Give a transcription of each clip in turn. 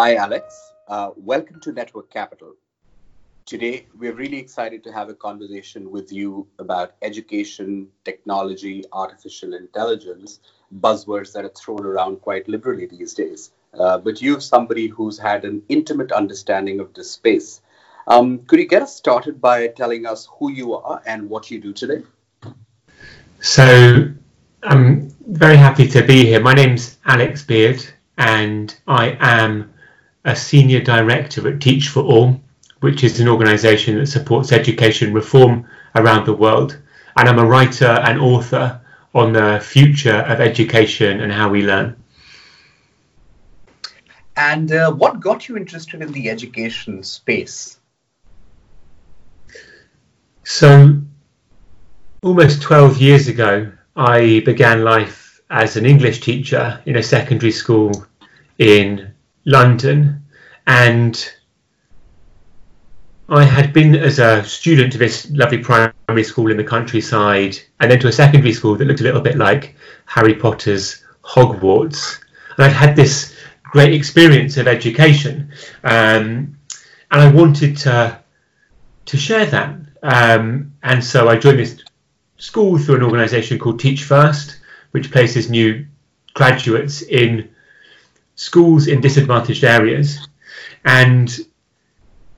Hi, Alex. Uh, welcome to Network Capital. Today, we're really excited to have a conversation with you about education, technology, artificial intelligence, buzzwords that are thrown around quite liberally these days. Uh, but you're somebody who's had an intimate understanding of this space. Um, could you get us started by telling us who you are and what you do today? So, I'm very happy to be here. My name's Alex Beard, and I am a senior director at Teach for All, which is an organisation that supports education reform around the world. And I'm a writer and author on the future of education and how we learn. And uh, what got you interested in the education space? So, almost 12 years ago, I began life as an English teacher in a secondary school in London, and I had been as a student to this lovely primary school in the countryside, and then to a secondary school that looked a little bit like Harry Potter's Hogwarts. And I'd had this great experience of education, um, and I wanted to to share that. Um, and so I joined this school through an organisation called Teach First, which places new graduates in schools in disadvantaged areas. And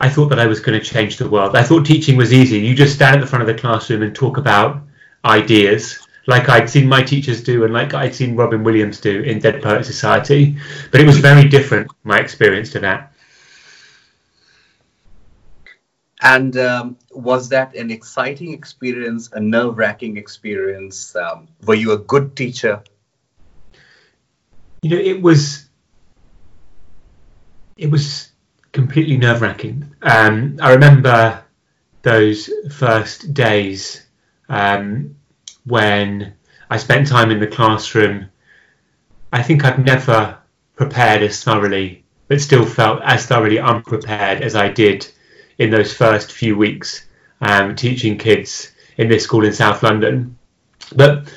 I thought that I was going to change the world. I thought teaching was easy. You just stand at the front of the classroom and talk about ideas, like I'd seen my teachers do and like I'd seen Robin Williams do in Dead Poet Society. But it was very different, my experience to that. And um, was that an exciting experience, a nerve wracking experience? Um, were you a good teacher? You know, it was it was completely nerve wracking. Um, I remember those first days um, when I spent time in the classroom. I think I've never prepared as thoroughly, but still felt as thoroughly unprepared as I did in those first few weeks um, teaching kids in this school in South London. But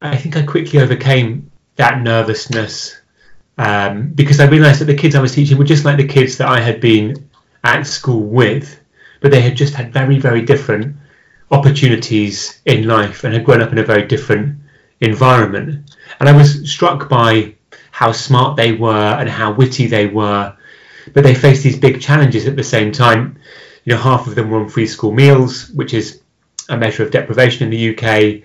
I think I quickly overcame that nervousness um, because I realised that the kids I was teaching were just like the kids that I had been at school with, but they had just had very, very different opportunities in life and had grown up in a very different environment. And I was struck by how smart they were and how witty they were, but they faced these big challenges at the same time. You know, half of them were on free school meals, which is a measure of deprivation in the UK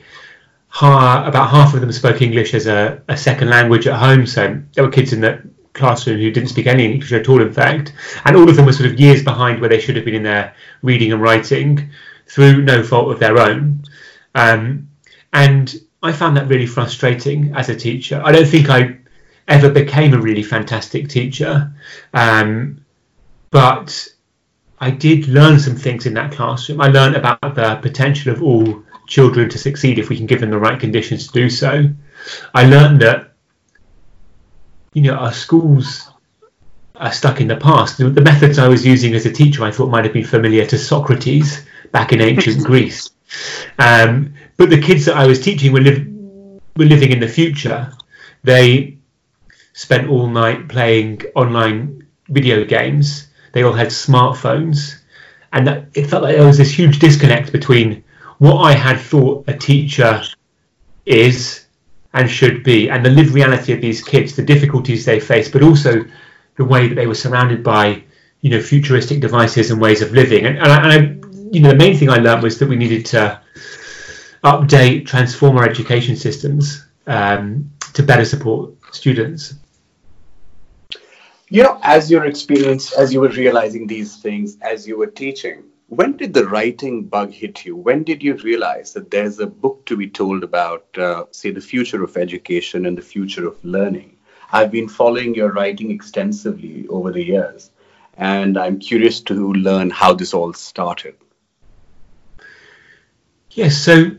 about half of them spoke English as a, a second language at home. So there were kids in the classroom who didn't speak any English at all, in fact, and all of them were sort of years behind where they should have been in their reading and writing through no fault of their own. Um, and I found that really frustrating as a teacher. I don't think I ever became a really fantastic teacher, um, but I did learn some things in that classroom. I learned about the potential of all children to succeed if we can give them the right conditions to do so. I learned that you know our schools are stuck in the past. The methods I was using as a teacher I thought might have been familiar to Socrates back in ancient Greece. Um, but the kids that I was teaching were, were living in the future. They spent all night playing online video games. They all had smartphones. And that, it felt like there was this huge disconnect between what I had thought a teacher is and should be, and the lived reality of these kids, the difficulties they face, but also the way that they were surrounded by, you know, futuristic devices and ways of living. And, and, I, and I, you know, the main thing I learned was that we needed to update, transform our education systems um, to better support students. You know, as your experience, as you were realizing these things, as you were teaching, when did the writing bug hit you? When did you realize that there's a book to be told about, uh, say, the future of education and the future of learning? I've been following your writing extensively over the years, and I'm curious to learn how this all started. Yes, so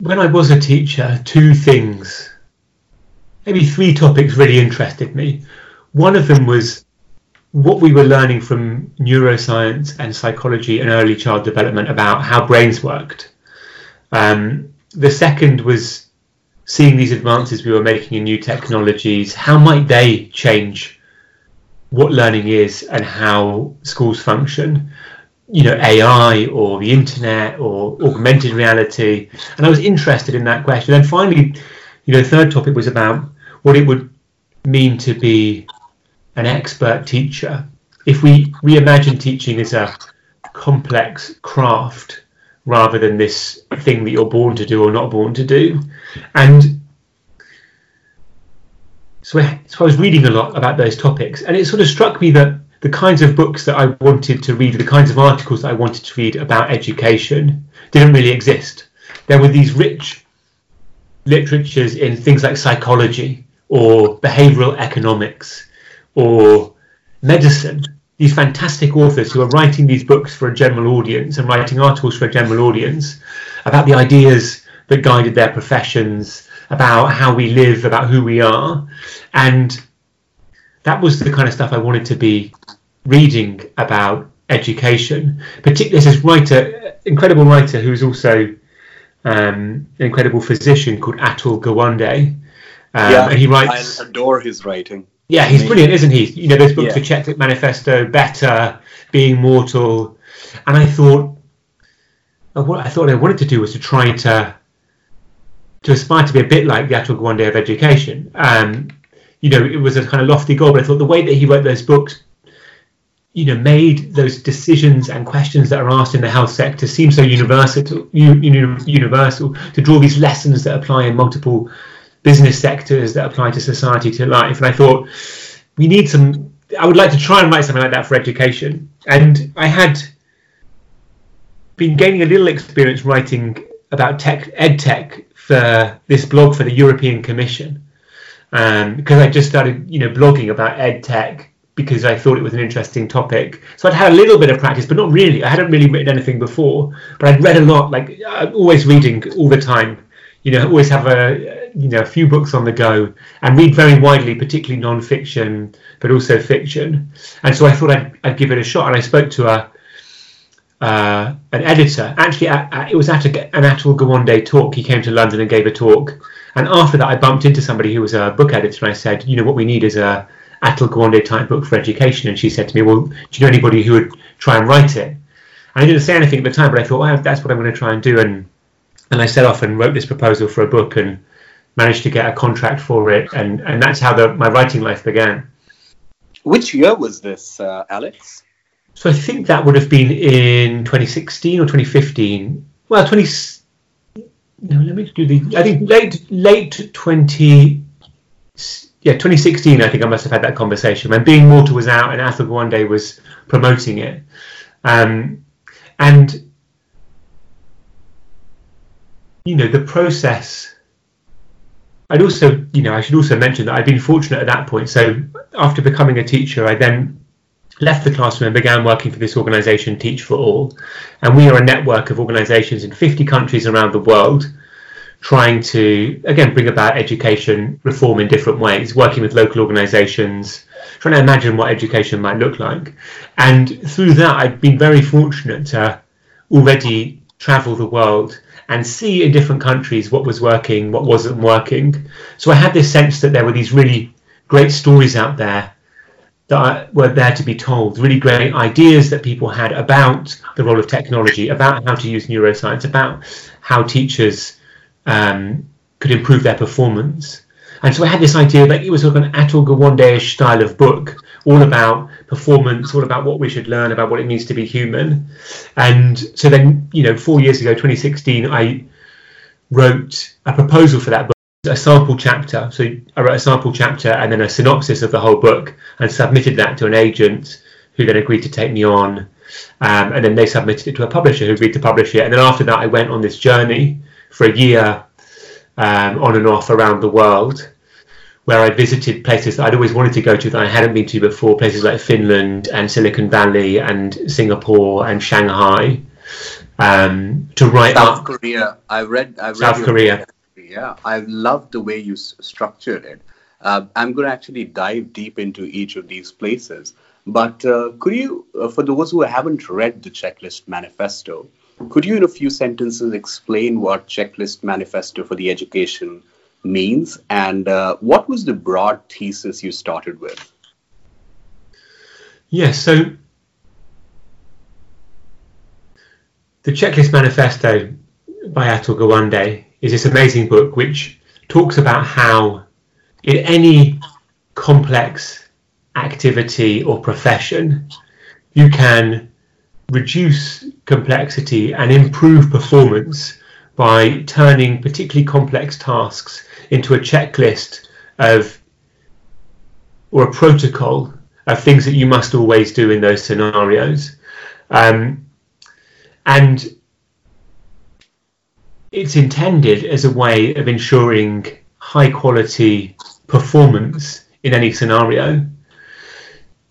when I was a teacher, two things, maybe three topics really interested me. One of them was what we were learning from neuroscience and psychology and early child development about how brains worked. Um, the second was seeing these advances we were making in new technologies. How might they change what learning is and how schools function? You know, AI or the internet or augmented reality. And I was interested in that question. And finally, you know, the third topic was about what it would mean to be an expert teacher. If we reimagine teaching as a complex craft rather than this thing that you're born to do or not born to do. And so I, so I was reading a lot about those topics, and it sort of struck me that the kinds of books that I wanted to read, the kinds of articles that I wanted to read about education, didn't really exist. There were these rich literatures in things like psychology or behavioral economics or medicine these fantastic authors who are writing these books for a general audience and writing articles for a general audience about the ideas that guided their professions, about how we live, about who we are. And that was the kind of stuff I wanted to be reading about education. Particularly this writer, incredible writer who's also um, an incredible physician called Atul Gawande. Um, yeah, and he writes. I adore his writing. Yeah, he's brilliant, isn't he? You know, those books, yeah. the Checklist Manifesto, Better, Being Mortal, and I thought, uh, what I thought I wanted to do was to try to to aspire to be a bit like the Atul Gawande of education. Um, you know, it was a kind of lofty goal, but I thought the way that he wrote those books, you know, made those decisions and questions that are asked in the health sector seem so universal, universal to draw these lessons that apply in multiple business sectors that apply to society to life. And I thought we need some. I would like to try and write something like that for education. And I had been gaining a little experience writing about tech, ed tech for this blog for the European Commission um, because I just started, you know, blogging about ed tech because I thought it was an interesting topic. So I'd had a little bit of practice, but not really. I hadn't really written anything before, but I'd read a lot. Like I'm always reading all the time. You know, always have a you know a few books on the go and read very widely, particularly non-fiction, but also fiction. And so I thought I'd, I'd give it a shot. And I spoke to a uh, an editor. Actually, at, at, it was at a, an Atul Gawande talk. He came to London and gave a talk. And after that, I bumped into somebody who was a book editor, and I said, you know, what we need is a Atul Gawande type book for education. And she said to me, well, do you know anybody who would try and write it? And I didn't say anything at the time, but I thought, well, that's what I'm going to try and do. And and I set off and wrote this proposal for a book and managed to get a contract for it, and and that's how the, my writing life began. Which year was this, uh, Alex? So I think that would have been in 2016 or 2015. Well, 20. No, let me do the. I think late late 20. Yeah, 2016. I think I must have had that conversation when Being Mortal was out and Atul Gawande was promoting it, um, and you know the process I'd also, you know, I should also mention that I'd been fortunate at that point. So after becoming a teacher, I then left the classroom and began working for this organisation, Teach for All. And we are a network of organisations in 50 countries around the world trying to, again, bring about education reform in different ways, working with local organisations, trying to imagine what education might look like. And through that, I've been very fortunate to already travel the world and see in different countries what was working, what wasn't working. So I had this sense that there were these really great stories out there that were there to be told, really great ideas that people had about the role of technology, about how to use neuroscience, about how teachers um, could improve their performance. And so I had this idea that it was sort of an Atul Gawande-ish style of book, all about performance, all about what we should learn about what it means to be human. And so then, you know, four years ago, 2016, I wrote a proposal for that book, a sample chapter. So I wrote a sample chapter and then a synopsis of the whole book and submitted that to an agent who then agreed to take me on. Um, and then they submitted it to a publisher who agreed to publish it. And then after that, I went on this journey for a year um, on and off around the world where I visited places that I'd always wanted to go to that I hadn't been to before, places like Finland and Silicon Valley and Singapore and Shanghai, um, to write up South up. Korea. I read. I read South Korea. Yeah, I love the way you s- structured it. Uh, I'm going to actually dive deep into each of these places. But uh, could you, uh, for those who haven't read the Checklist Manifesto, could you, in a few sentences, explain what Checklist Manifesto for the Education means and uh, what was the broad thesis you started with? Yes, so the Checklist Manifesto by Atul Gawande is this amazing book which talks about how in any complex activity or profession you can reduce complexity and improve performance by turning particularly complex tasks into a checklist of or a protocol of things that you must always do in those scenarios. Um, and it's intended as a way of ensuring high quality performance in any scenario.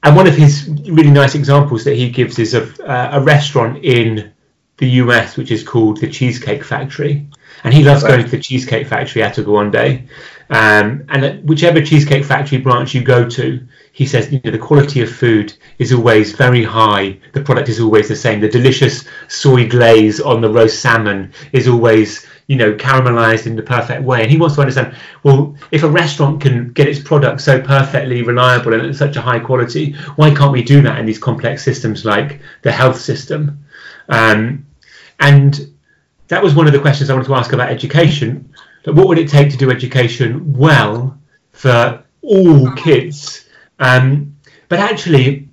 And one of his really nice examples that he gives is of uh, a restaurant in the US, which is called the Cheesecake Factory. And he loves right. going to the Cheesecake Factory Atul Gawande. Um, and whichever Cheesecake Factory branch you go to, he says you know, the quality of food is always very high. The product is always the same. The delicious soy glaze on the roast salmon is always you know caramelized in the perfect way. And he wants to understand well, if a restaurant can get its product so perfectly reliable and at such a high quality, why can't we do that in these complex systems like the health system? Um, and that was one of the questions I wanted to ask about education. What would it take to do education well for all kids? Um, but actually,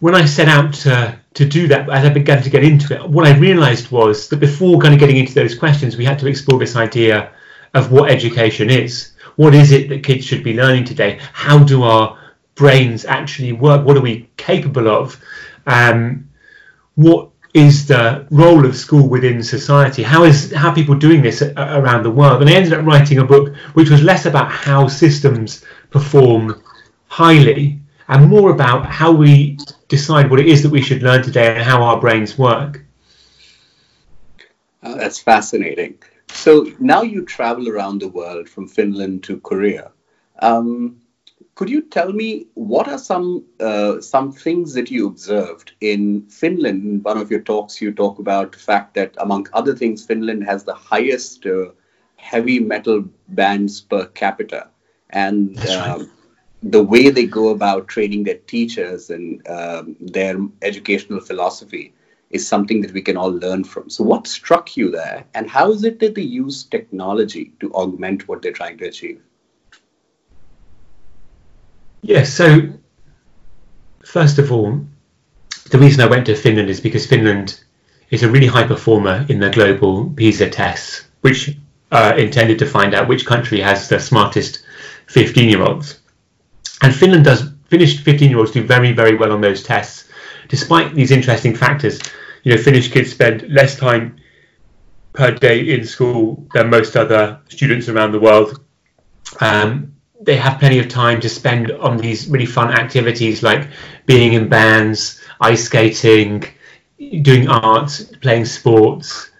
when I set out to, to do that, as I began to get into it, what I realised was that before kind of getting into those questions, we had to explore this idea of what education is. What is it that kids should be learning today? How do our brains actually work? What are we capable of? Um, what is the role of school within society? How is how people doing this around the world? And I ended up writing a book which was less about how systems perform highly and more about how we decide what it is that we should learn today and how our brains work. Uh, that's fascinating. So now you travel around the world from Finland to Korea. Um, could you tell me what are some uh, some things that you observed in Finland? In one of your talks, you talk about the fact that, among other things, Finland has the highest uh, heavy metal bands per capita, and um, right. The way they go about training their teachers and um, their educational philosophy is something that we can all learn from. So, what struck you there, and how is it that they use technology to augment what they're trying to achieve? Yes, so first of all, the reason I went to Finland is because Finland is a really high performer in the global PISA tests, which are intended to find out which country has the smartest 15 year olds. And Finland does, Finnish 15 year olds do very, very well on those tests, despite these interesting factors. You know, Finnish kids spend less time per day in school than most other students around the world. Um, they have plenty of time to spend on these really fun activities like being in bands, ice skating, doing art, playing sports.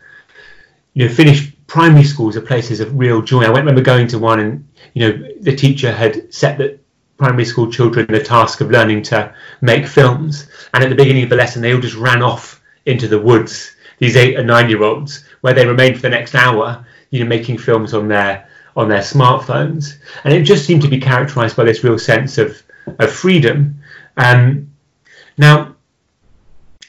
You know, Finnish primary schools are places of real joy. I remember going to one, and you know, the teacher had set the primary school children the task of learning to make films, and at the beginning of the lesson, they all just ran off into the woods. These eight and nine year olds, where they remained for the next hour, you know, making films on their on their smartphones, and it just seemed to be characterised by this real sense of of freedom. Um, now,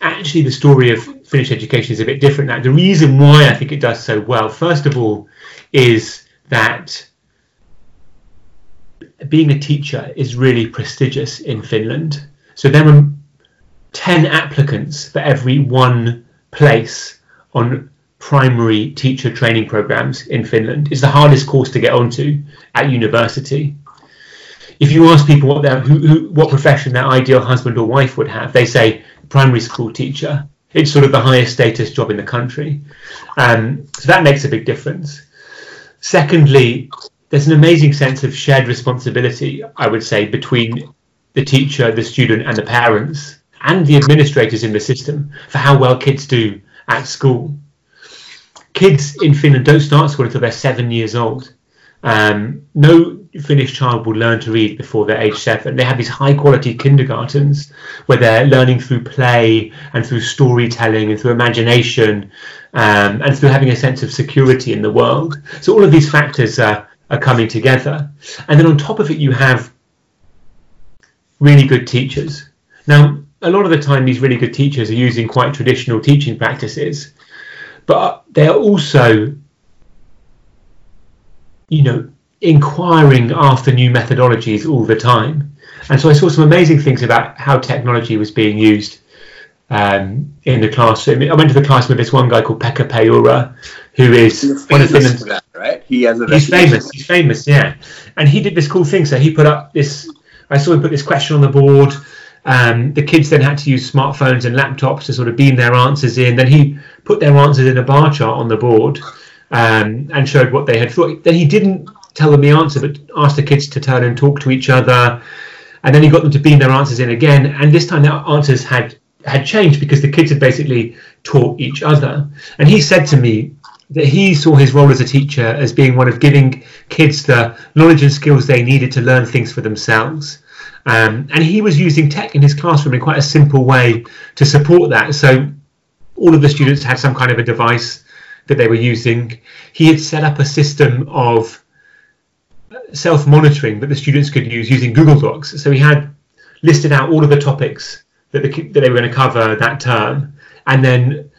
actually, the story of Finnish education is a bit different. Now, the reason why I think it does so well, first of all, is that being a teacher is really prestigious in Finland. So there are 10 applicants for every one place on primary teacher training programs in Finland. It's the hardest course to get onto at university. If you ask people what their who, who, what profession their ideal husband or wife would have, they say primary school teacher. It's sort of the highest status job in the country, um, so that makes a big difference. Secondly, there's an amazing sense of shared responsibility, I would say, between the teacher, the student, and the parents, and the administrators in the system for how well kids do at school kids in Finland don't start school until they're seven years old. Um, no Finnish child will learn to read before they're age seven. They have these high quality kindergartens where they're learning through play and through storytelling and through imagination um, and through having a sense of security in the world. So all of these factors are, are coming together. And then on top of it, you have really good teachers. Now, a lot of the time, these really good teachers are using quite traditional teaching practices, but they are also, you know, inquiring after new methodologies all the time. And so I saw some amazing things about how technology was being used um, in the classroom. I went to the classroom with this one guy called Pekka Peura, who is one of Finland's. That, right? He has a he's famous. He's famous, yeah. And he did this cool thing. So he put up this. I saw him put this question on the board. Um, the kids then had to use smartphones and laptops to sort of beam their answers in. Then he put their answers in a bar chart on the board um, and showed what they had thought. Then he didn't tell them the answer, but asked the kids to turn and talk to each other. And then he got them to beam their answers in again. And this time their answers had had changed because the kids had basically taught each other. And he said to me that he saw his role as a teacher as being one of giving kids the knowledge and skills they needed to learn things for themselves. Um, and he was using tech in his classroom in quite a simple way to support that. So all of the students had some kind of a device that they were using. He had set up a system of self monitoring that the students could use using Google Docs. So he had listed out all of the topics that, the, that they were going to cover that term, and then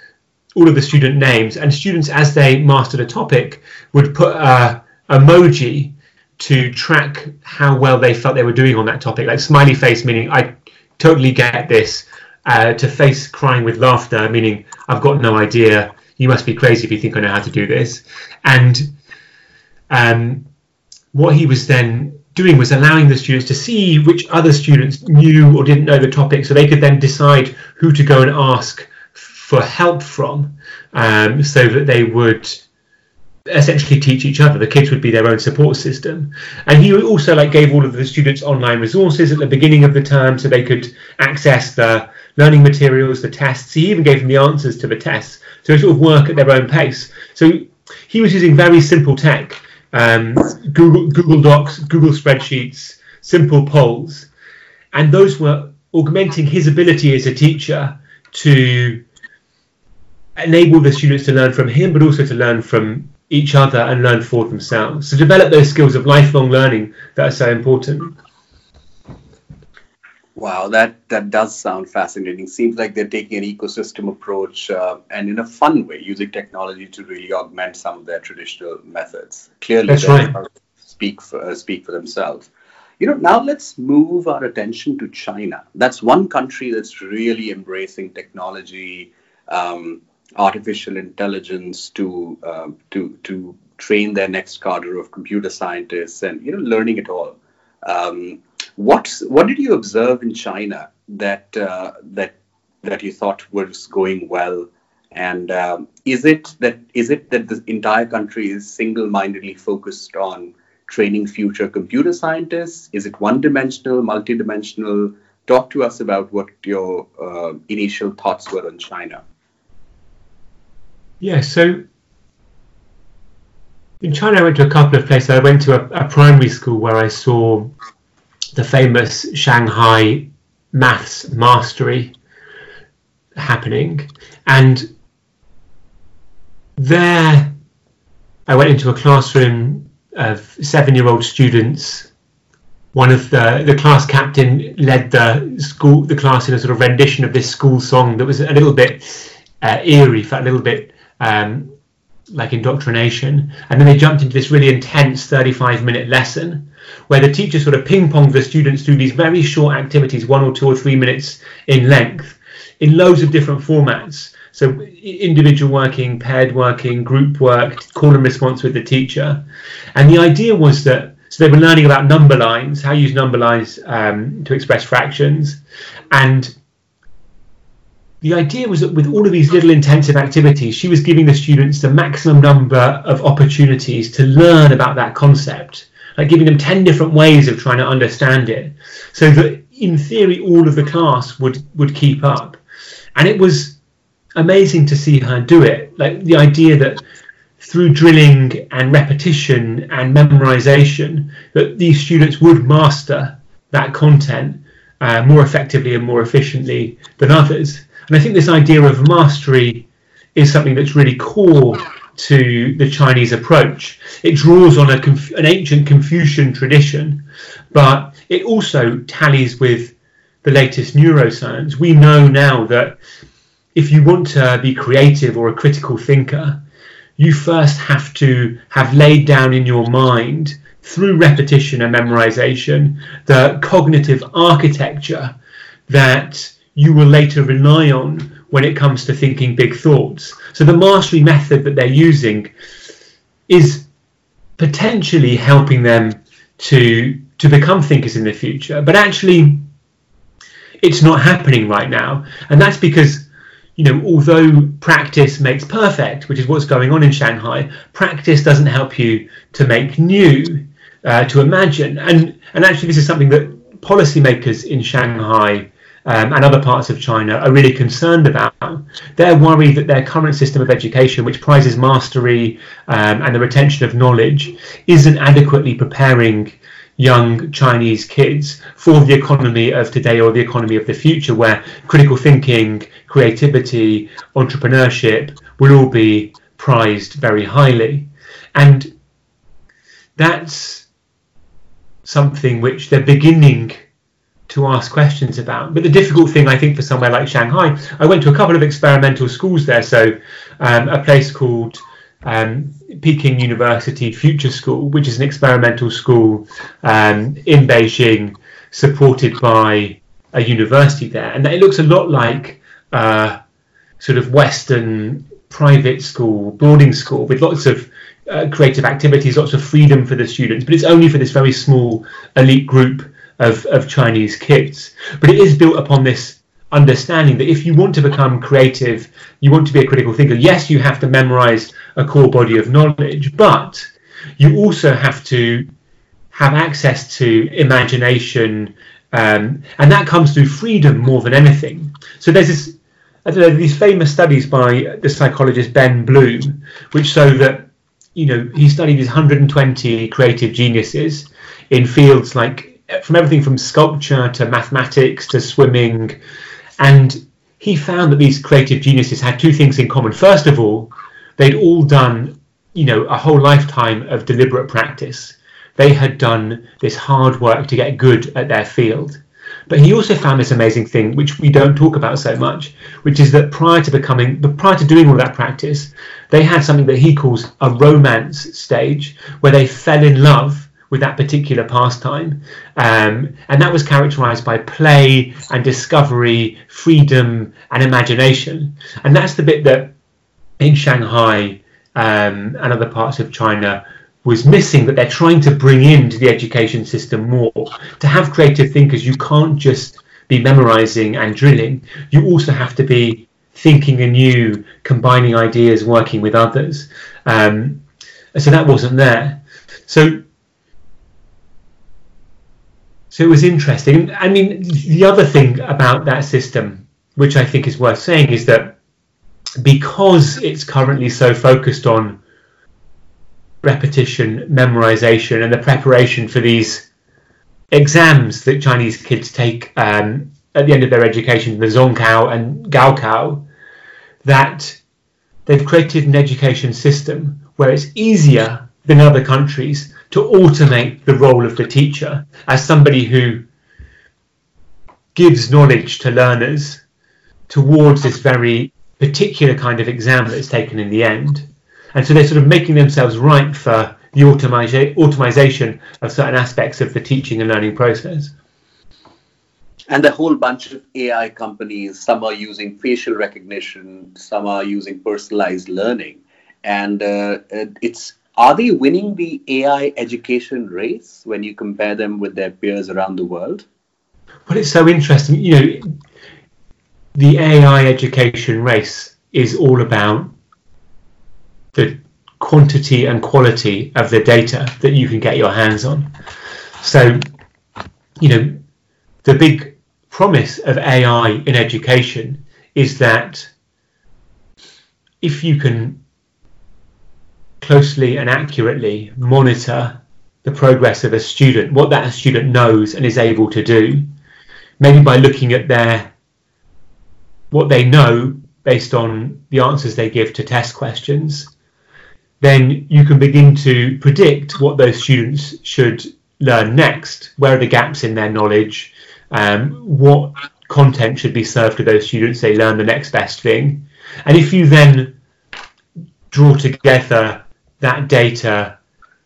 all of the student names. And students, as they mastered a topic, would put a emoji to track how well they felt they were doing on that topic, like smiley face, meaning I totally get this, uh, to face crying with laughter, meaning I've got no idea. You must be crazy if you think I know how to do this. And um, what he was then doing was allowing the students to see which other students knew or didn't know the topic so they could then decide who to go and ask for help from um, so that they would essentially teach each other. The kids would be their own support system. And he also like gave all of the students online resources at the beginning of the term so they could access the learning materials the tests. He even gave them the answers to the tests so sort of work at their own pace. So he was using very simple tech um, Google, Google Docs, Google spreadsheets, simple polls, and those were augmenting his ability as a teacher to enable the students to learn from him, but also to learn from each other and learn for themselves. So develop those skills of lifelong learning that are so important. Wow, that that does sound fascinating. Seems like they're taking an ecosystem approach uh, and in a fun way, using technology to really augment some of their traditional methods. Clearly, That's right. speak for uh, speak for themselves. You know, now let's move our attention to China. That's one country that's really embracing technology, um, artificial intelligence to uh, to to train their next cadre of computer scientists, and you know, learning it all. Um, what what did you observe in China that uh, that that you thought was going well? And um, is it that is it that the entire country is single-mindedly focused on training future computer scientists? Is it one-dimensional, multi-dimensional? Talk to us about what your uh, initial thoughts were on China. Yeah, so in China, I went to a couple of places. I went to a, a primary school where I saw the famous Shanghai maths mastery happening. And there, I went into a classroom of seven year old students. One of the, the class captain led the school, the class in a sort of rendition of this school song that was a little bit uh, eerie, felt a little bit um, like indoctrination. And then they jumped into this really intense 35 minute lesson where the teacher sort of ping ponged the students through these very short activities, one or two or three minutes in length, in loads of different formats. So individual working, paired working, group work, call and response with the teacher. And the idea was that so they were learning about number lines, how to use number lines um, to express fractions, and the idea was that with all of these little intensive activities, she was giving the students the maximum number of opportunities to learn about that concept, like giving them 10 different ways of trying to understand it, so that in theory, all of the class would, would keep up. And it was amazing to see her do it. Like the idea that through drilling and repetition and memorization that these students would master that content uh, more effectively and more efficiently than others. And I think this idea of mastery is something that's really core to the Chinese approach. It draws on a, an ancient Confucian tradition, but it also tallies with the latest neuroscience. We know now that if you want to be creative or a critical thinker, you first have to have laid down in your mind through repetition and memorization the cognitive architecture that you will later rely on when it comes to thinking big thoughts. So the mastery method that they're using is potentially helping them to to become thinkers in the future, but actually it's not happening right now, and that's because you know although practice makes perfect, which is what's going on in Shanghai, practice doesn't help you to make new, uh, to imagine, and and actually this is something that policymakers in Shanghai um, and other parts of China are really concerned about. They're worried that their current system of education, which prizes mastery um, and the retention of knowledge, isn't adequately preparing young Chinese kids for the economy of today or the economy of the future, where critical thinking, creativity, entrepreneurship will all be prized very highly. And that's something which they're beginning to ask questions about. But the difficult thing, I think, for somewhere like Shanghai, I went to a couple of experimental schools there. So, um, a place called um, Peking University Future School, which is an experimental school um, in Beijing, supported by a university there, and it looks a lot like sort of Western private school, boarding school, with lots of uh, creative activities, lots of freedom for the students, but it's only for this very small elite group of, of Chinese kids. But it is built upon this understanding that if you want to become creative, you want to be a critical thinker, yes, you have to memorize a core body of knowledge, but you also have to have access to imagination, um, and that comes through freedom more than anything. So there's this, these famous studies by the psychologist Ben Bloom, which show that you know he studied these 120 creative geniuses in fields like from everything from sculpture to mathematics to swimming. And he found that these creative geniuses had two things in common. First of all, they'd all done, you know, a whole lifetime of deliberate practice. They had done this hard work to get good at their field. But he also found this amazing thing, which we don't talk about so much, which is that prior to becoming, but prior to doing all that practice, they had something that he calls a romance stage, where they fell in love with that particular pastime. Um, and that was characterized by play and discovery, freedom and imagination. And that's the bit that in Shanghai um, and other parts of China was missing that they're trying to bring into the education system more. To have creative thinkers, you can't just be memorizing and drilling, you also have to be thinking anew, combining ideas, working with others. Um, so that wasn't there. So so it was interesting. I mean, the other thing about that system, which I think is worth saying, is that because it's currently so focused on repetition, memorization, and the preparation for these exams that Chinese kids take um, at the end of their education, the Zhongkao and Gaokao, that they've created an education system where it's easier than other countries to automate the role of the teacher as somebody who gives knowledge to learners towards this very particular kind of exam that's taken in the end. And so they're sort of making themselves right for the automation of certain aspects of the teaching and learning process. And a whole bunch of AI companies, some are using facial recognition, some are using personalized learning. And uh, it's are they winning the AI education race when you compare them with their peers around the world? Well, it's so interesting. You know, the AI education race is all about the quantity and quality of the data that you can get your hands on. So, you know, the big promise of AI in education is that if you can closely and accurately monitor the progress of a student, what that student knows and is able to do, maybe by looking at their what they know based on the answers they give to test questions, then you can begin to predict what those students should learn next. Where are the gaps in their knowledge? Um, what content should be served to those students? They learn the next best thing. And if you then draw together that data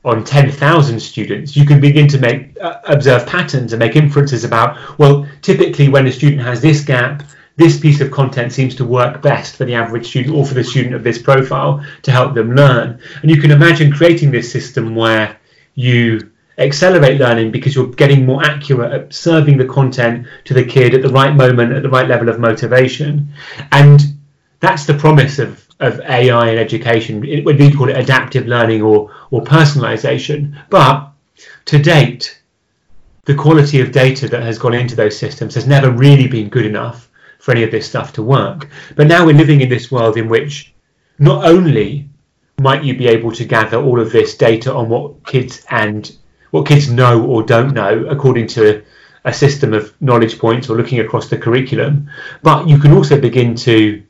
on 10,000 students, you can begin to make uh, observe patterns and make inferences about, well, typically when a student has this gap, this piece of content seems to work best for the average student or for the student of this profile to help them learn. And you can imagine creating this system where you accelerate learning because you're getting more accurate at serving the content to the kid at the right moment, at the right level of motivation. And that's the promise of, of AI in education. It would be called adaptive learning or, or personalization. But to date, the quality of data that has gone into those systems has never really been good enough for any of this stuff to work. But now we're living in this world in which not only might you be able to gather all of this data on what kids and what kids know or don't know according to a system of knowledge points or looking across the curriculum, but you can also begin to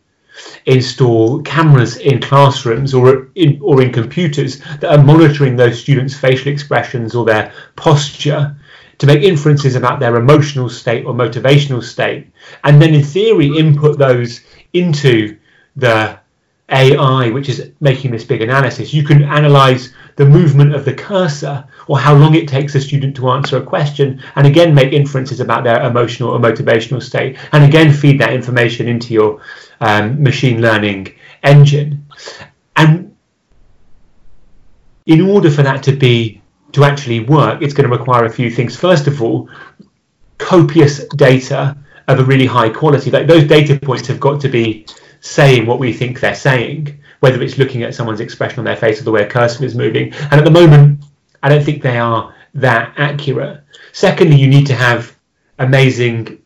install cameras in classrooms or in or in computers that are monitoring those students' facial expressions or their posture to make inferences about their emotional state or motivational state, and then in theory input those into the AI, which is making this big analysis. You can analyze the movement of the cursor or how long it takes a student to answer a question, and again make inferences about their emotional or motivational state, and again feed that information into your um, machine learning engine. And in order for that to be to actually work, it's going to require a few things. First of all, copious data of a really high quality. Like those data points have got to be saying what we think they're saying, whether it's looking at someone's expression on their face or the way a cursor is moving. And at the moment, I don't think they are that accurate. Secondly, you need to have amazing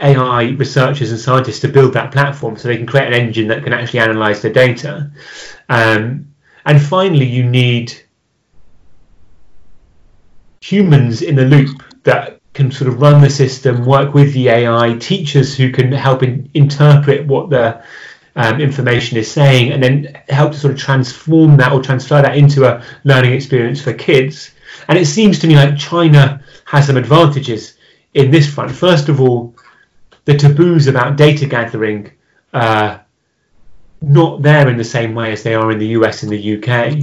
AI researchers and scientists to build that platform so they can create an engine that can actually analyze the data. Um, and finally, you need humans in the loop that can sort of run the system, work with the AI, teachers who can help in, interpret what the um, information is saying, and then help to sort of transform that or transfer that into a learning experience for kids. And it seems to me like China has some advantages in this front. First of all, the taboos about data gathering are not there in the same way as they are in the US and the UK.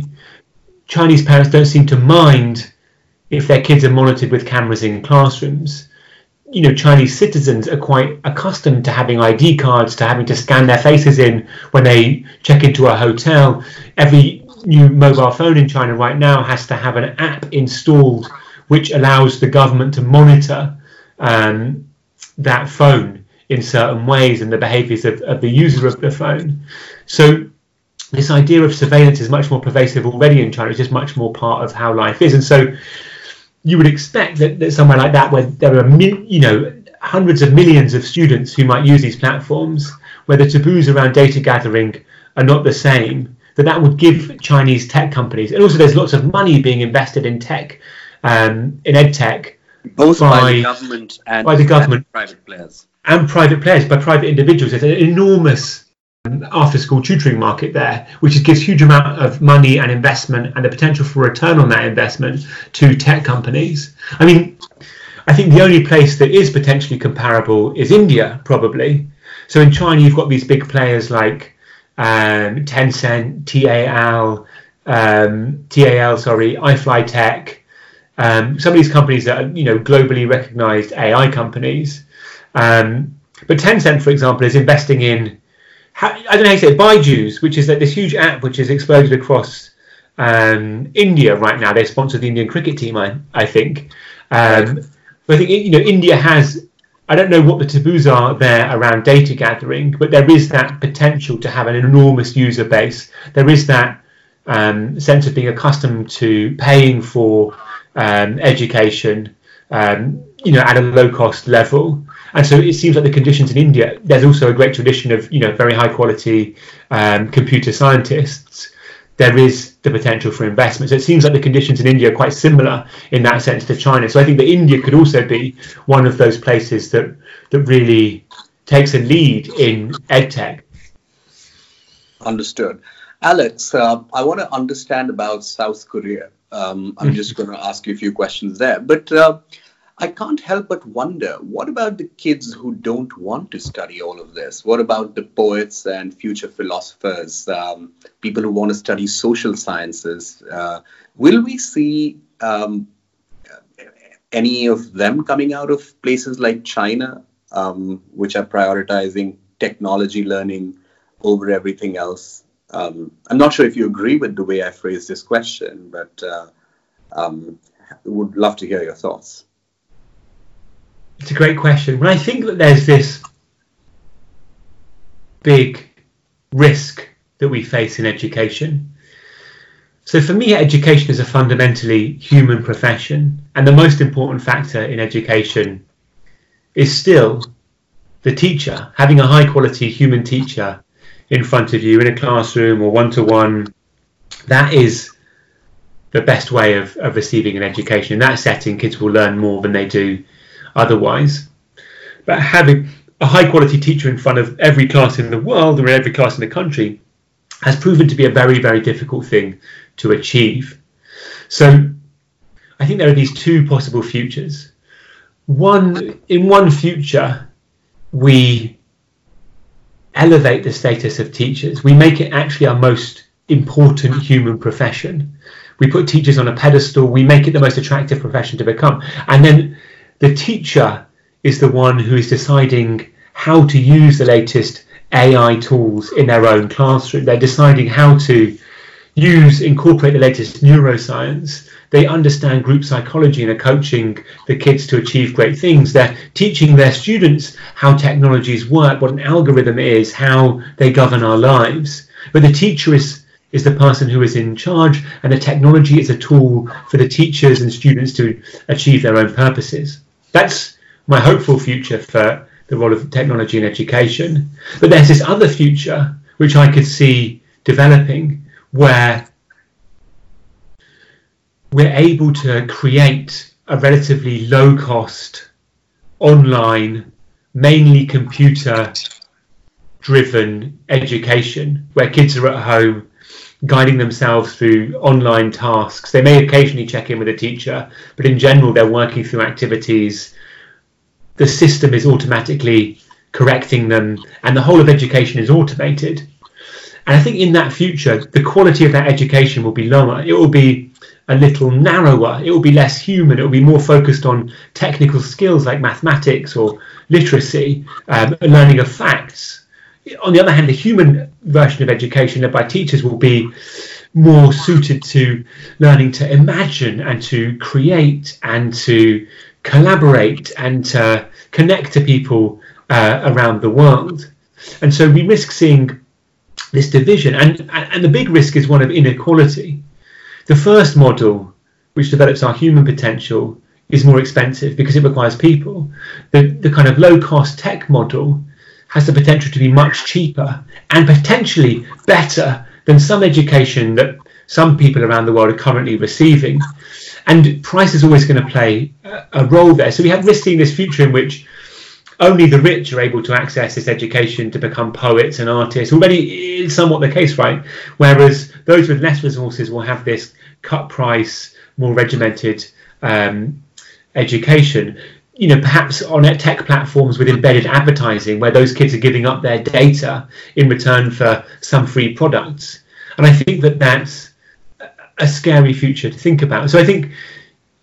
Chinese parents don't seem to mind if their kids are monitored with cameras in classrooms. You know, Chinese citizens are quite accustomed to having ID cards, to having to scan their faces in when they check into a hotel. Every new mobile phone in China right now has to have an app installed which allows the government to monitor um, that phone in certain ways and the behaviors of, of the user of the phone. So this idea of surveillance is much more pervasive already in China. It's just much more part of how life is. And so you would expect that, that somewhere like that, where there are you know hundreds of millions of students who might use these platforms, where the taboos around data gathering are not the same, that that would give Chinese tech companies, and also there's lots of money being invested in tech, um, in ed tech, both by, by, the government and by the government, private players, and private players, by private individuals. There's an enormous after school tutoring market there, which gives huge amount of money and investment and the potential for return on that investment to tech companies. I mean, I think the only place that is potentially comparable is India, probably. So in China, you've got these big players like um, Tencent, TAL, um, TAL, sorry, iFlyTek. Um, some of these companies that are, you know, globally recognized AI companies. Um, but Tencent, for example, is investing in I don't know how to say it, Byju's, which is that this huge app which has exploded across um, India right now. They sponsor the Indian cricket team, I, I think. Um, but I think you know India has. I don't know what the taboos are there around data gathering, but there is that potential to have an enormous user base. There is that um, sense of being accustomed to paying for um, education, um, you know, at a low cost level. And so it seems like the conditions in India, there's also a great tradition of, you know, very high quality um, computer scientists there is the potential for investment. So it seems like the conditions in India are quite similar in that sense to China. So I think that India could also be one of those places that that really takes a lead in edtech. Understood. Alex, uh, I want to understand about South Korea. Um, I'm just going to ask you a few questions there. But uh, I can't help but wonder what about the kids who don't want to study all of this? What about the poets and future philosophers, um, people who want to study social sciences? Uh, will we see um, any of them coming out of places like China, um, which are prioritizing technology learning over everything else? Um, I'm not sure if you agree with the way I phrased this question, but uh, um, would love to hear your thoughts. It's a great question. When I think that there's this big risk that we face in education. So for me, education is a fundamentally human profession, and the most important factor in education is still the teacher, having a high quality human teacher in front of you in a classroom or one to one. That is the best way of, of receiving an education. In that setting, kids will learn more than they do otherwise. But having a high quality teacher in front of every class in the world or in every class in the country has proven to be a very, very difficult thing to achieve. So I think there are these two possible futures. One in one future, we elevate the status of teachers. We make it actually our most important human profession. We put teachers on a pedestal. We make it the most attractive profession to become. And then the teacher is the one who is deciding how to use the latest AI tools in their own classroom. They're deciding how to use, incorporate the latest neuroscience. They understand group psychology and are coaching the kids to achieve great things. They're teaching their students how technologies work, what an algorithm is, how they govern our lives. But the teacher is is the person who is in charge, and the technology is a tool for the teachers and students to achieve their own purposes. That's my hopeful future for the role of technology in education. But there's this other future which I could see developing where we're able to create a relatively low cost online mainly computer driven education where kids are at home guiding themselves through online tasks. They may occasionally check in with a teacher, but in general, they're working through activities. The system is automatically correcting them, and the whole of education is automated. And I think in that future, the quality of that education will be lower. It will be a little narrower. It will be less human. It will be more focused on technical skills like mathematics or literacy, um, learning of facts on the other hand, the human version of education led by teachers will be more suited to learning to imagine and to create and to collaborate and to connect to people uh, around the world. And so we risk seeing this division, and, and the big risk is one of inequality. The first model, which develops our human potential, is more expensive because it requires people. The, the kind of low cost tech model has the potential to be much cheaper and potentially better than some education that some people around the world are currently receiving. And price is always going to play a role there. So we have risking this future in which only the rich are able to access this education to become poets and artists. Already is somewhat the case, right? Whereas those with less resources will have this cut price, more regimented um, education you know, perhaps on tech platforms with embedded advertising where those kids are giving up their data in return for some free products. And I think that that's a scary future to think about. So I think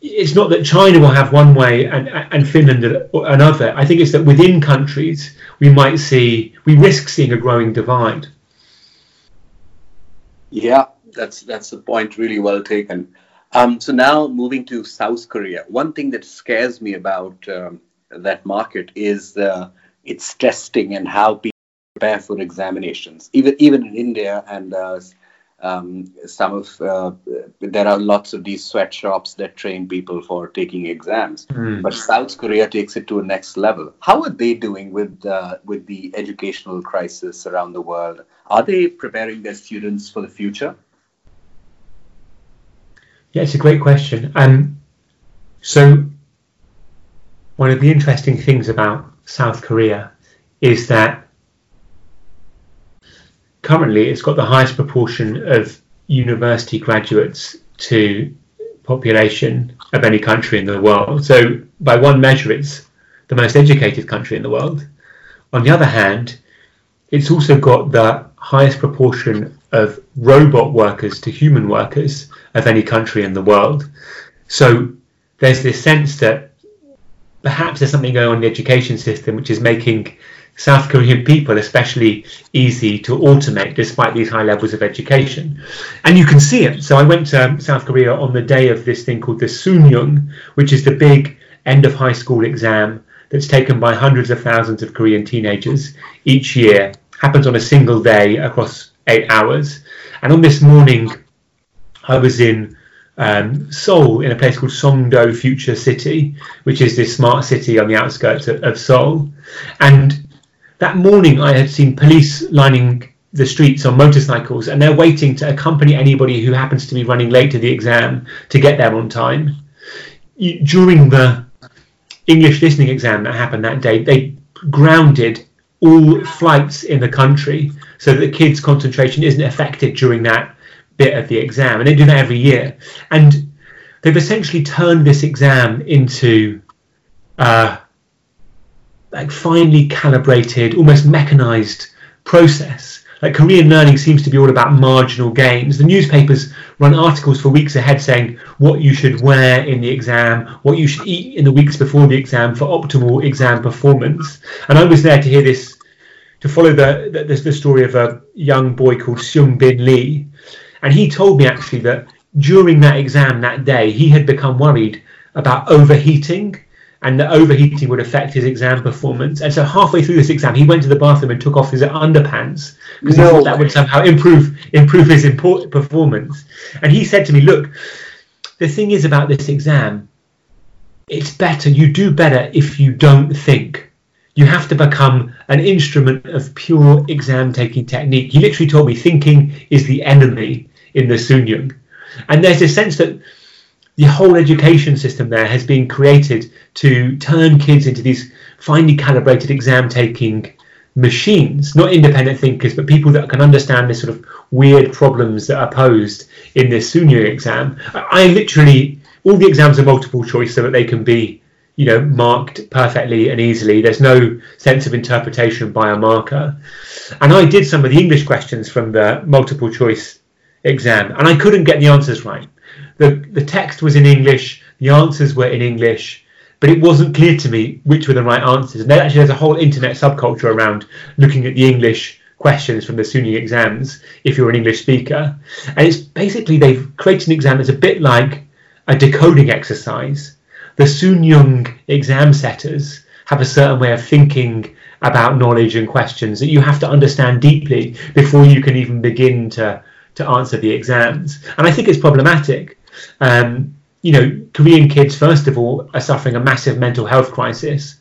it's not that China will have one way and, and Finland another. I think it's that within countries we might see, we risk seeing a growing divide. Yeah, that's that's a point really well taken. Um, so now moving to South Korea, one thing that scares me about um, that market is uh, its testing and how people prepare for examinations. Even even in India and uh, um, some of uh, there are lots of these sweatshops that train people for taking exams. Mm. But South Korea takes it to a next level. How are they doing with uh, with the educational crisis around the world? Are they preparing their students for the future? Yeah, it's a great question. Um, so, one of the interesting things about South Korea is that currently it's got the highest proportion of university graduates to population of any country in the world. So, by one measure, it's the most educated country in the world. On the other hand, it's also got the highest proportion of robot workers to human workers of any country in the world. So there's this sense that perhaps there's something going on in the education system which is making South Korean people especially easy to automate despite these high levels of education. And you can see it. So I went to South Korea on the day of this thing called the Suneung, which is the big end of high school exam that's taken by hundreds of thousands of Korean teenagers each year happens on a single day across eight hours. And on this morning, I was in um, Seoul in a place called Songdo Future City, which is this smart city on the outskirts of, of Seoul. And that morning, I had seen police lining the streets on motorcycles, and they're waiting to accompany anybody who happens to be running late to the exam to get there on time. During the English listening exam that happened that day, they grounded all flights in the country so that the kids' concentration isn't affected during that bit of the exam. And they do that every year. And they've essentially turned this exam into uh, like finely calibrated, almost mechanized process like Korean learning seems to be all about marginal gains. The newspapers run articles for weeks ahead saying what you should wear in the exam, what you should eat in the weeks before the exam for optimal exam performance. And I was there to hear this, to follow the the, the story of a young boy called Seung Bin Lee, and he told me actually that during that exam that day he had become worried about overheating and the overheating would affect his exam performance. And so halfway through this exam, he went to the bathroom and took off his underpants because no he thought that would somehow improve improve his import- performance. And he said to me, "Look, the thing is about this exam, it's better. You do better if you don't think." You have to become an instrument of pure exam taking technique. He literally told me thinking is the enemy in the Suneung. And there's a sense that the whole education system there has been created to turn kids into these finely calibrated exam taking machines, not independent thinkers, but people that can understand the sort of weird problems that are posed in this Suneung exam. I literally, all the exams are multiple choice so that they can be, you know, marked perfectly and easily. There's no sense of interpretation by a marker. And I did some of the English questions from the multiple choice exam, and I couldn't get the answers right the, the text was in English, the answers were in English, but it wasn't clear to me which were the right answers. And actually, there's a whole internet subculture around looking at the English questions from the Suneung exams if you're an English speaker. And it's basically they've created an exam that's a bit like a decoding exercise. The Suneung exam setters have a certain way of thinking about knowledge and questions that you have to understand deeply before you can even begin to to answer the exams. And I think it's problematic. Um, you know, Korean kids, first of all, are suffering a massive mental health crisis.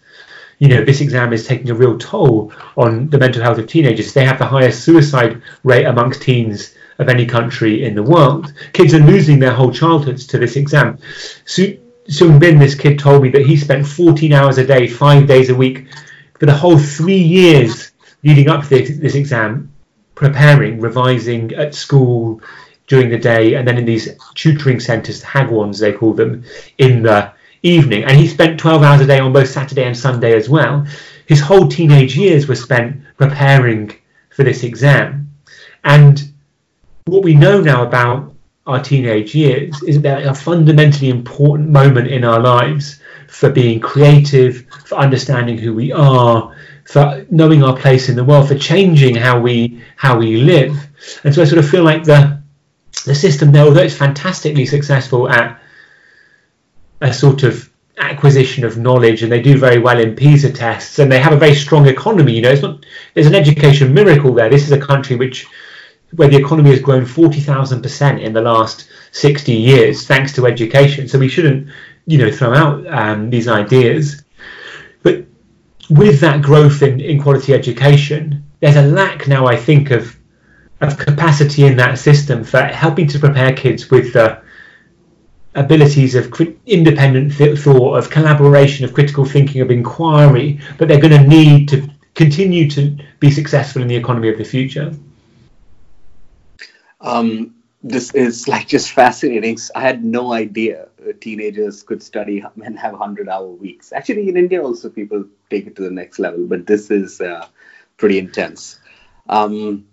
You know, this exam is taking a real toll on the mental health of teenagers. They have the highest suicide rate amongst teens of any country in the world. Kids are losing their whole childhoods to this exam. Su- Seung Bin, this kid, told me that he spent 14 hours a day, five days a week, for the whole three years leading up to this, this exam, preparing, revising at school during the day, and then in these tutoring centres, the hagwons they call them, in the evening. And he spent 12 hours a day on both Saturday and Sunday as well. His whole teenage years were spent preparing for this exam. And what we know now about our teenage years is that a fundamentally important moment in our lives for being creative, for understanding who we are, for knowing our place in the world, for changing how we how we live. And so I sort of feel like the the system there, although it's fantastically successful at a sort of acquisition of knowledge and they do very well in PISA tests and they have a very strong economy. You know, it's not there's an education miracle there. This is a country which where the economy has grown forty thousand percent in the last sixty years thanks to education. So we shouldn't, you know, throw out um, these ideas. But with that growth in, in quality education, there's a lack now, I think, of of capacity in that system for helping to prepare kids with the abilities of independent th- thought, of collaboration, of critical thinking, of inquiry, but they're going to need to continue to be successful in the economy of the future. Um, this is like just fascinating. I had no idea teenagers could study and have 100 hour weeks. Actually, in India, also people take it to the next level, but this is uh, pretty intense. Um,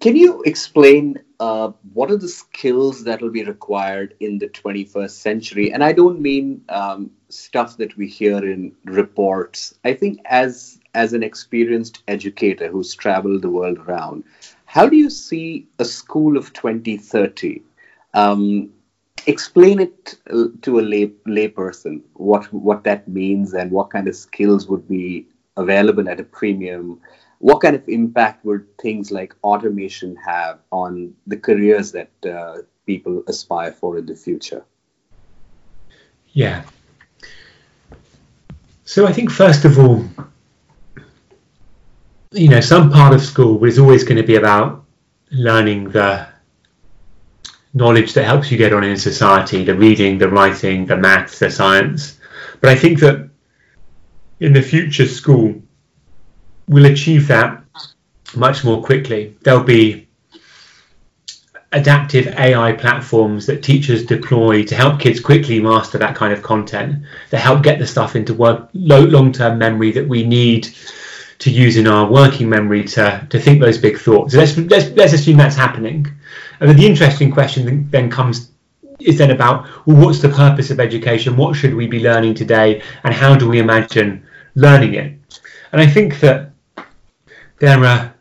can you explain uh, what are the skills that will be required in the 21st century? And I don't mean um, stuff that we hear in reports. I think as as an experienced educator who's traveled the world around, how do you see a school of 2030? Um, explain it to a lay layperson what what that means and what kind of skills would be available at a premium what kind of impact would things like automation have on the careers that uh, people aspire for in the future? Yeah. So I think first of all, you know, some part of school is always going to be about learning the knowledge that helps you get on in society, the reading, the writing, the maths, the science. But I think that in the future school we'll achieve that much more quickly. There'll be adaptive AI platforms that teachers deploy to help kids quickly master that kind of content, that help get the stuff into work, long-term memory that we need to use in our working memory to, to think those big thoughts. So let's, let's, let's assume that's happening. And then the interesting question then comes is then about well, what's the purpose of education? What should we be learning today? And how do we imagine learning it? And I think that there are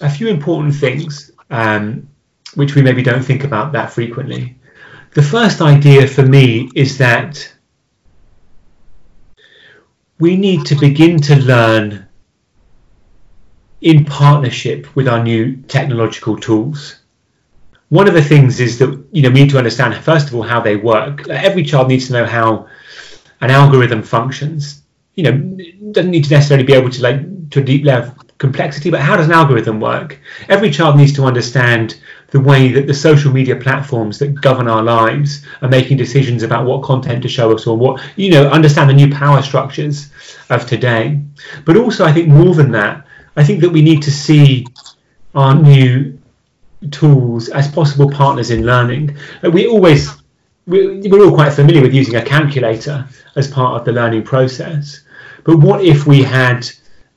a few important things um, which we maybe don't think about that frequently. The first idea for me is that we need to begin to learn in partnership with our new technological tools. One of the things is that you know we need to understand first of all how they work. Every child needs to know how an algorithm functions. You know, doesn't need to necessarily be able to like to a deep level complexity, but how does an algorithm work? Every child needs to understand the way that the social media platforms that govern our lives are making decisions about what content to show us or what, you know, understand the new power structures of today. But also, I think more than that, I think that we need to see our new tools as possible partners in learning. We always, we're all quite familiar with using a calculator as part of the learning process. But what if we had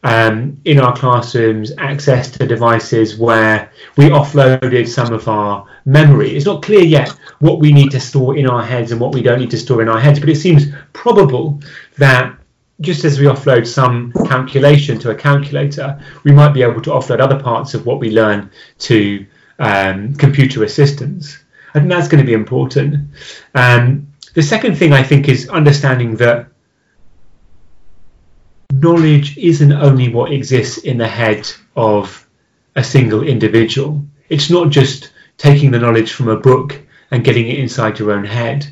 um, in our classrooms access to devices where we offloaded some of our memory. It's not clear yet what we need to store in our heads and what we don't need to store in our heads, but it seems probable that just as we offload some calculation to a calculator, we might be able to offload other parts of what we learn to um, computer assistants. I think that's going to be important. Um, the second thing I think is understanding that knowledge isn't only what exists in the head of a single individual. It's not just taking the knowledge from a book and getting it inside your own head.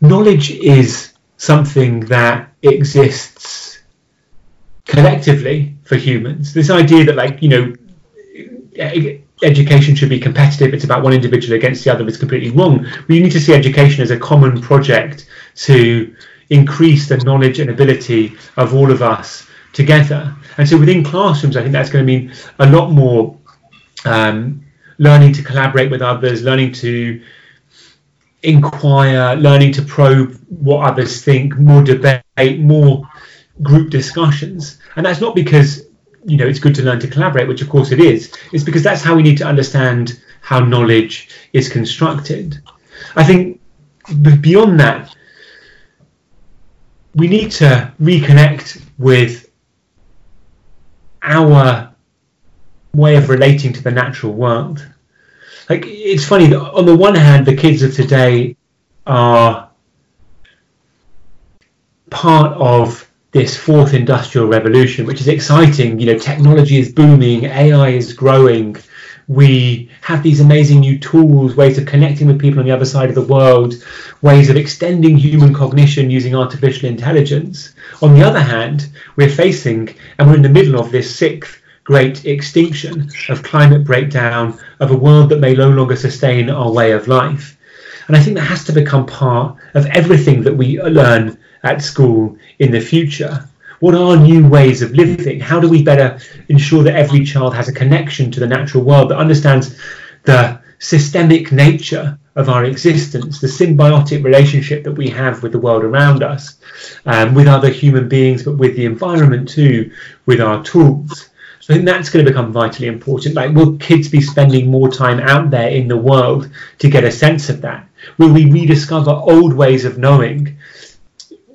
Knowledge is something that exists collectively for humans. This idea that, like, you know, education should be competitive, it's about one individual against the other, is completely wrong. We need to see education as a common project to increase the knowledge and ability of all of us together. And so within classrooms, I think that's going to mean a lot more um, learning to collaborate with others, learning to inquire, learning to probe what others think, more debate, more group discussions. And that's not because you know it's good to learn to collaborate, which of course it is. It's because that's how we need to understand how knowledge is constructed. I think beyond that, we need to reconnect with our way of relating to the natural world. Like it's funny that on the one hand, the kids of today are part of this fourth industrial revolution, which is exciting. You know, technology is booming, AI is growing, we have these amazing new tools, ways of connecting with people on the other side of the world, ways of extending human cognition using artificial intelligence. On the other hand, we're facing, and we're in the middle of this sixth great extinction of climate breakdown, of a world that may no longer sustain our way of life. And I think that has to become part of everything that we learn at school in the future. What are new ways of living? How do we better ensure that every child has a connection to the natural world that understands the systemic nature of our existence, the symbiotic relationship that we have with the world around us, um, with other human beings, but with the environment too, with our tools. So I think that's going to become vitally important. Like, will kids be spending more time out there in the world to get a sense of that? Will we rediscover old ways of knowing?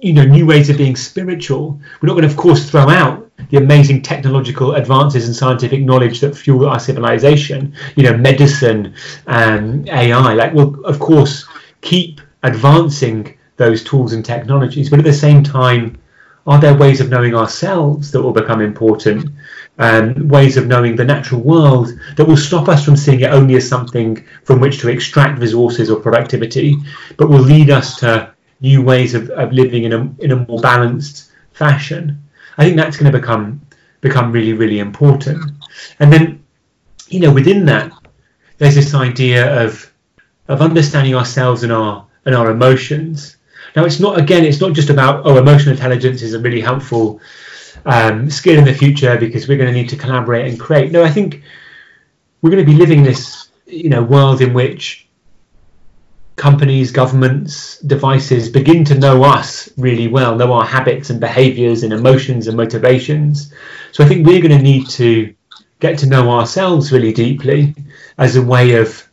You know, new ways of being spiritual. We're not going to, of course, throw out the amazing technological advances and scientific knowledge that fuel our civilization. You know, medicine and AI. Like, we'll of course keep advancing those tools and technologies, but at the same time, are there ways of knowing ourselves that will become important? um, ways of knowing the natural world that will stop us from seeing it only as something from which to extract resources or productivity, but will lead us to new ways of, of living in a, in a more balanced fashion. I think that's going to become become really really important. And then, you know, within that, there's this idea of of understanding ourselves and our and our emotions. Now, it's not again, it's not just about oh, emotional intelligence is a really helpful um, skill in the future because we're going to need to collaborate and create. No, I think we're going to be living this you know world in which companies, governments, devices begin to know us really well, know our habits and behaviors and emotions and motivations. So I think we're going to need to get to know ourselves really deeply as a way of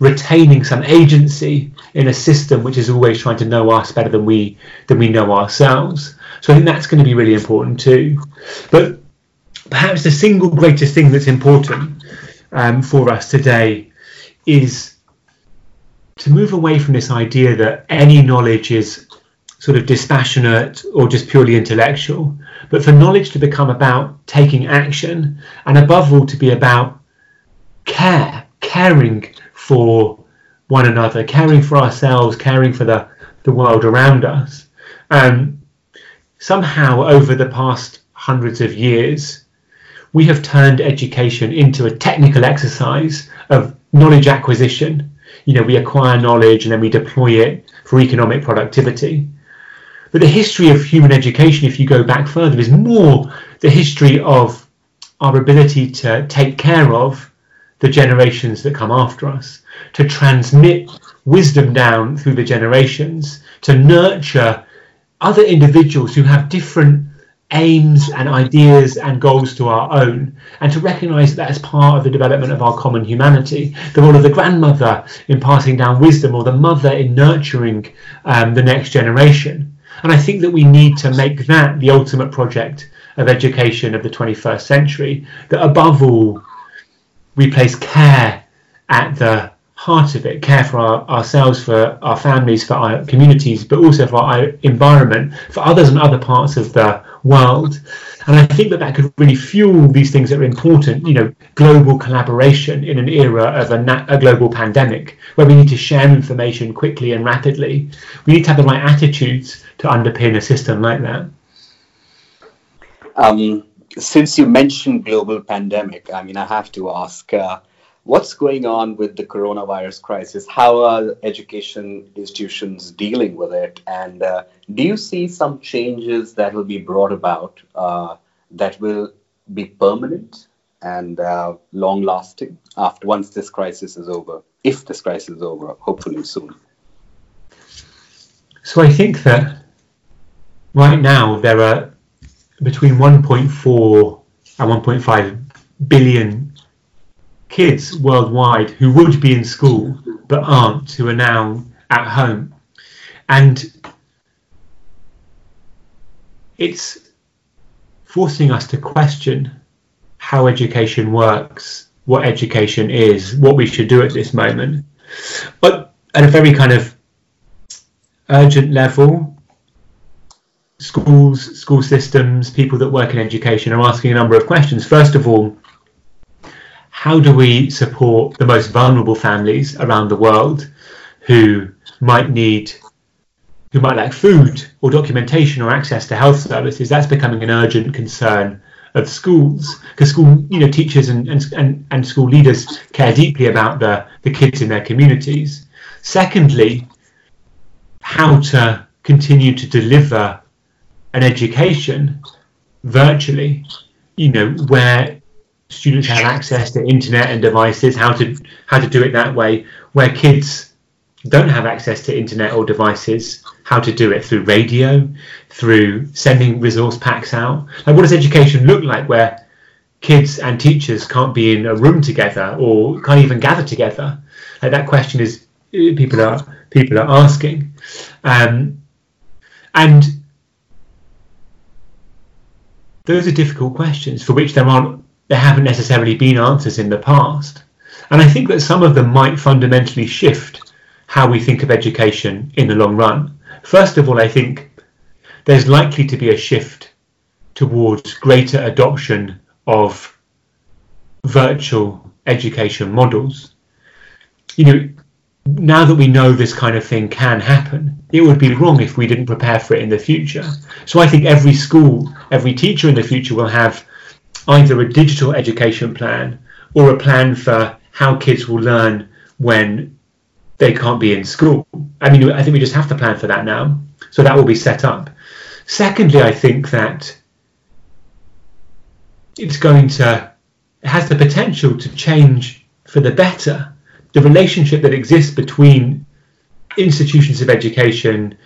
retaining some agency in a system which is always trying to know us better than we than we know ourselves. So I think that's going to be really important too. But perhaps the single greatest thing that's important um, for us today is to move away from this idea that any knowledge is sort of dispassionate or just purely intellectual, but for knowledge to become about taking action and above all to be about care, caring for one another, caring for ourselves, caring for the, the world around us. Um, somehow over the past hundreds of years, we have turned education into a technical exercise of knowledge acquisition. You know, we acquire knowledge and then we deploy it for economic productivity. But the history of human education, if you go back further, is more the history of our ability to take care of the generations that come after us, to transmit wisdom down through the generations, to nurture other individuals who have different aims and ideas and goals to our own, and to recognize that as part of the development of our common humanity. The role of the grandmother in passing down wisdom, or the mother in nurturing um, the next generation. And I think that we need to make that the ultimate project of education of the 21st century, that above all, we place care at the heart of it, care for our, ourselves, for our families, for our communities, but also for our environment, for others and other parts of the world. And I think that that could really fuel these things that are important, you know, global collaboration in an era of a, na- a global pandemic where we need to share information quickly and rapidly. We need to have the right attitudes to underpin a system like that. Um, since you mentioned global pandemic, I mean, I have to ask, uh, what's going on with the coronavirus crisis? How are education institutions dealing with it? And uh, do you see some changes that will be brought about uh, that will be permanent and uh, long lasting after once this crisis is over? If this crisis is over, hopefully soon. So I think that right now there are between 1.4 and 1.5 billion kids worldwide who would be in school but aren't, who are now at home. And it's forcing us to question how education works, what education is, what we should do at this moment. But at a very kind of urgent level, schools, school systems, people that work in education are asking a number of questions. First of all, how do we support the most vulnerable families around the world who might need who might lack food or documentation or access to health services? That's becoming an urgent concern of schools because school you know teachers and, and, and, school leaders care deeply about the, the kids in their communities. Secondly, how to continue to deliver an education virtually, you know, where students have access to internet and devices, how to how to do it that way, where kids don't have access to internet or devices, how to do it through radio, through sending resource packs out. Like what does education look like where kids and teachers can't be in a room together or can't even gather together? Like that question is people are people are asking. Um, and those are difficult questions for which there aren't there haven't necessarily been answers in the past. And I think that some of them might fundamentally shift how we think of education in the long run. First of all, I think there's likely to be a shift towards greater adoption of virtual education models. You know, now that we know this kind of thing can happen, it would be wrong if we didn't prepare for it in the future. So I think every school, every teacher in the future will have either a digital education plan or a plan for how kids will learn when they can't be in school. I mean, I think we just have to plan for that now. So that will be set up. Secondly, I think that it's going to, it has the potential to change for the better the relationship that exists between institutions of education,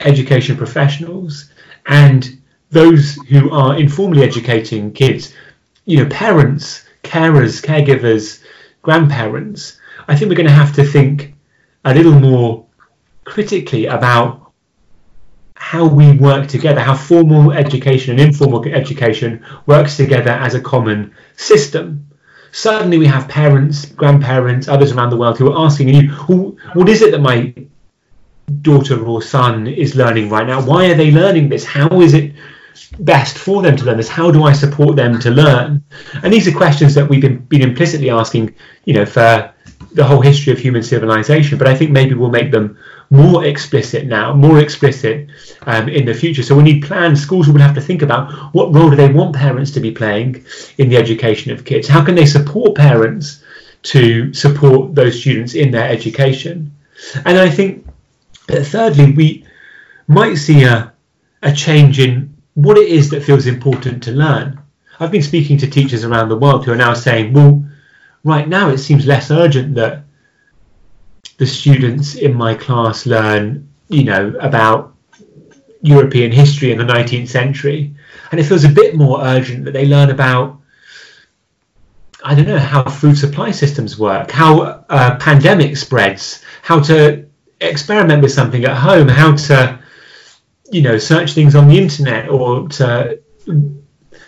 education professionals, and those who are informally educating kids, you know, parents, carers, caregivers, grandparents, I think we're going to have to think a little more critically about how we work together, how formal education and informal education works together as a common system. Suddenly, we have parents, grandparents, others around the world who are asking you, "What is it that my daughter or son is learning right now? Why are they learning this? How is it best for them to learn this? How do I support them to learn? And these are questions that we've been, been implicitly asking, you know, for the whole history of human civilization. But I think maybe we'll make them more explicit now, more explicit um, in the future. So we need plans. Schools will have to think about what role do they want parents to be playing in the education of kids? How can they support parents to support those students in their education? And I think, thirdly, we might see a, a change in what it is that feels important to learn. I've been speaking to teachers around the world who are now saying, well, right now it seems less urgent that the students in my class learn, you know, about European history in the 19th century. And it feels a bit more urgent that they learn about, I don't know, how food supply systems work, how a pandemic spreads, how to experiment with something at home, how to you know, search things on the internet or to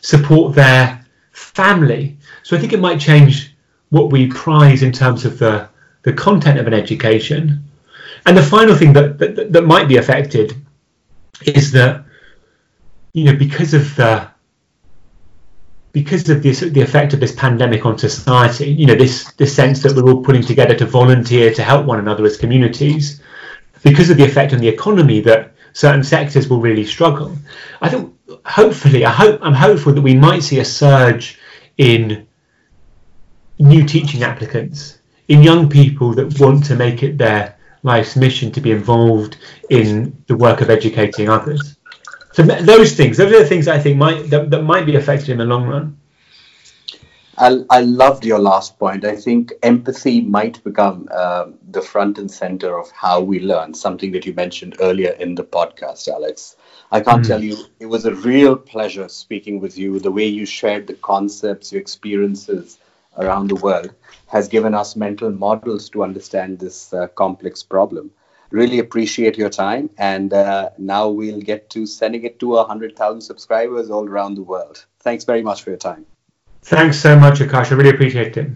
support their family. So I think it might change what we prize in terms of the, the content of an education. And the final thing that, that, that might be affected is that, you know, because of the because of this, the effect of this pandemic on society, you know, this this sense that we're all putting together to volunteer to help one another as communities, because of the effect on the economy that certain sectors will really struggle. I think hopefully, I hope I'm hopeful that we might see a surge in new teaching applicants, in young people that want to make it their life's mission to be involved in the work of educating others. So those things, those are the things I think might that, that might be affected in the long run. I, I loved your last point. I think empathy might become uh, the front and center of how we learn, something that you mentioned earlier in the podcast, Alex. I can't mm. tell you, it was a real pleasure speaking with you. The way you shared the concepts, your experiences around the world has given us mental models to understand this uh, complex problem. Really appreciate your time. And uh, now we'll get to sending it to 100,000 subscribers all around the world. Thanks very much for your time. Thanks so much, Akash. I really appreciate it.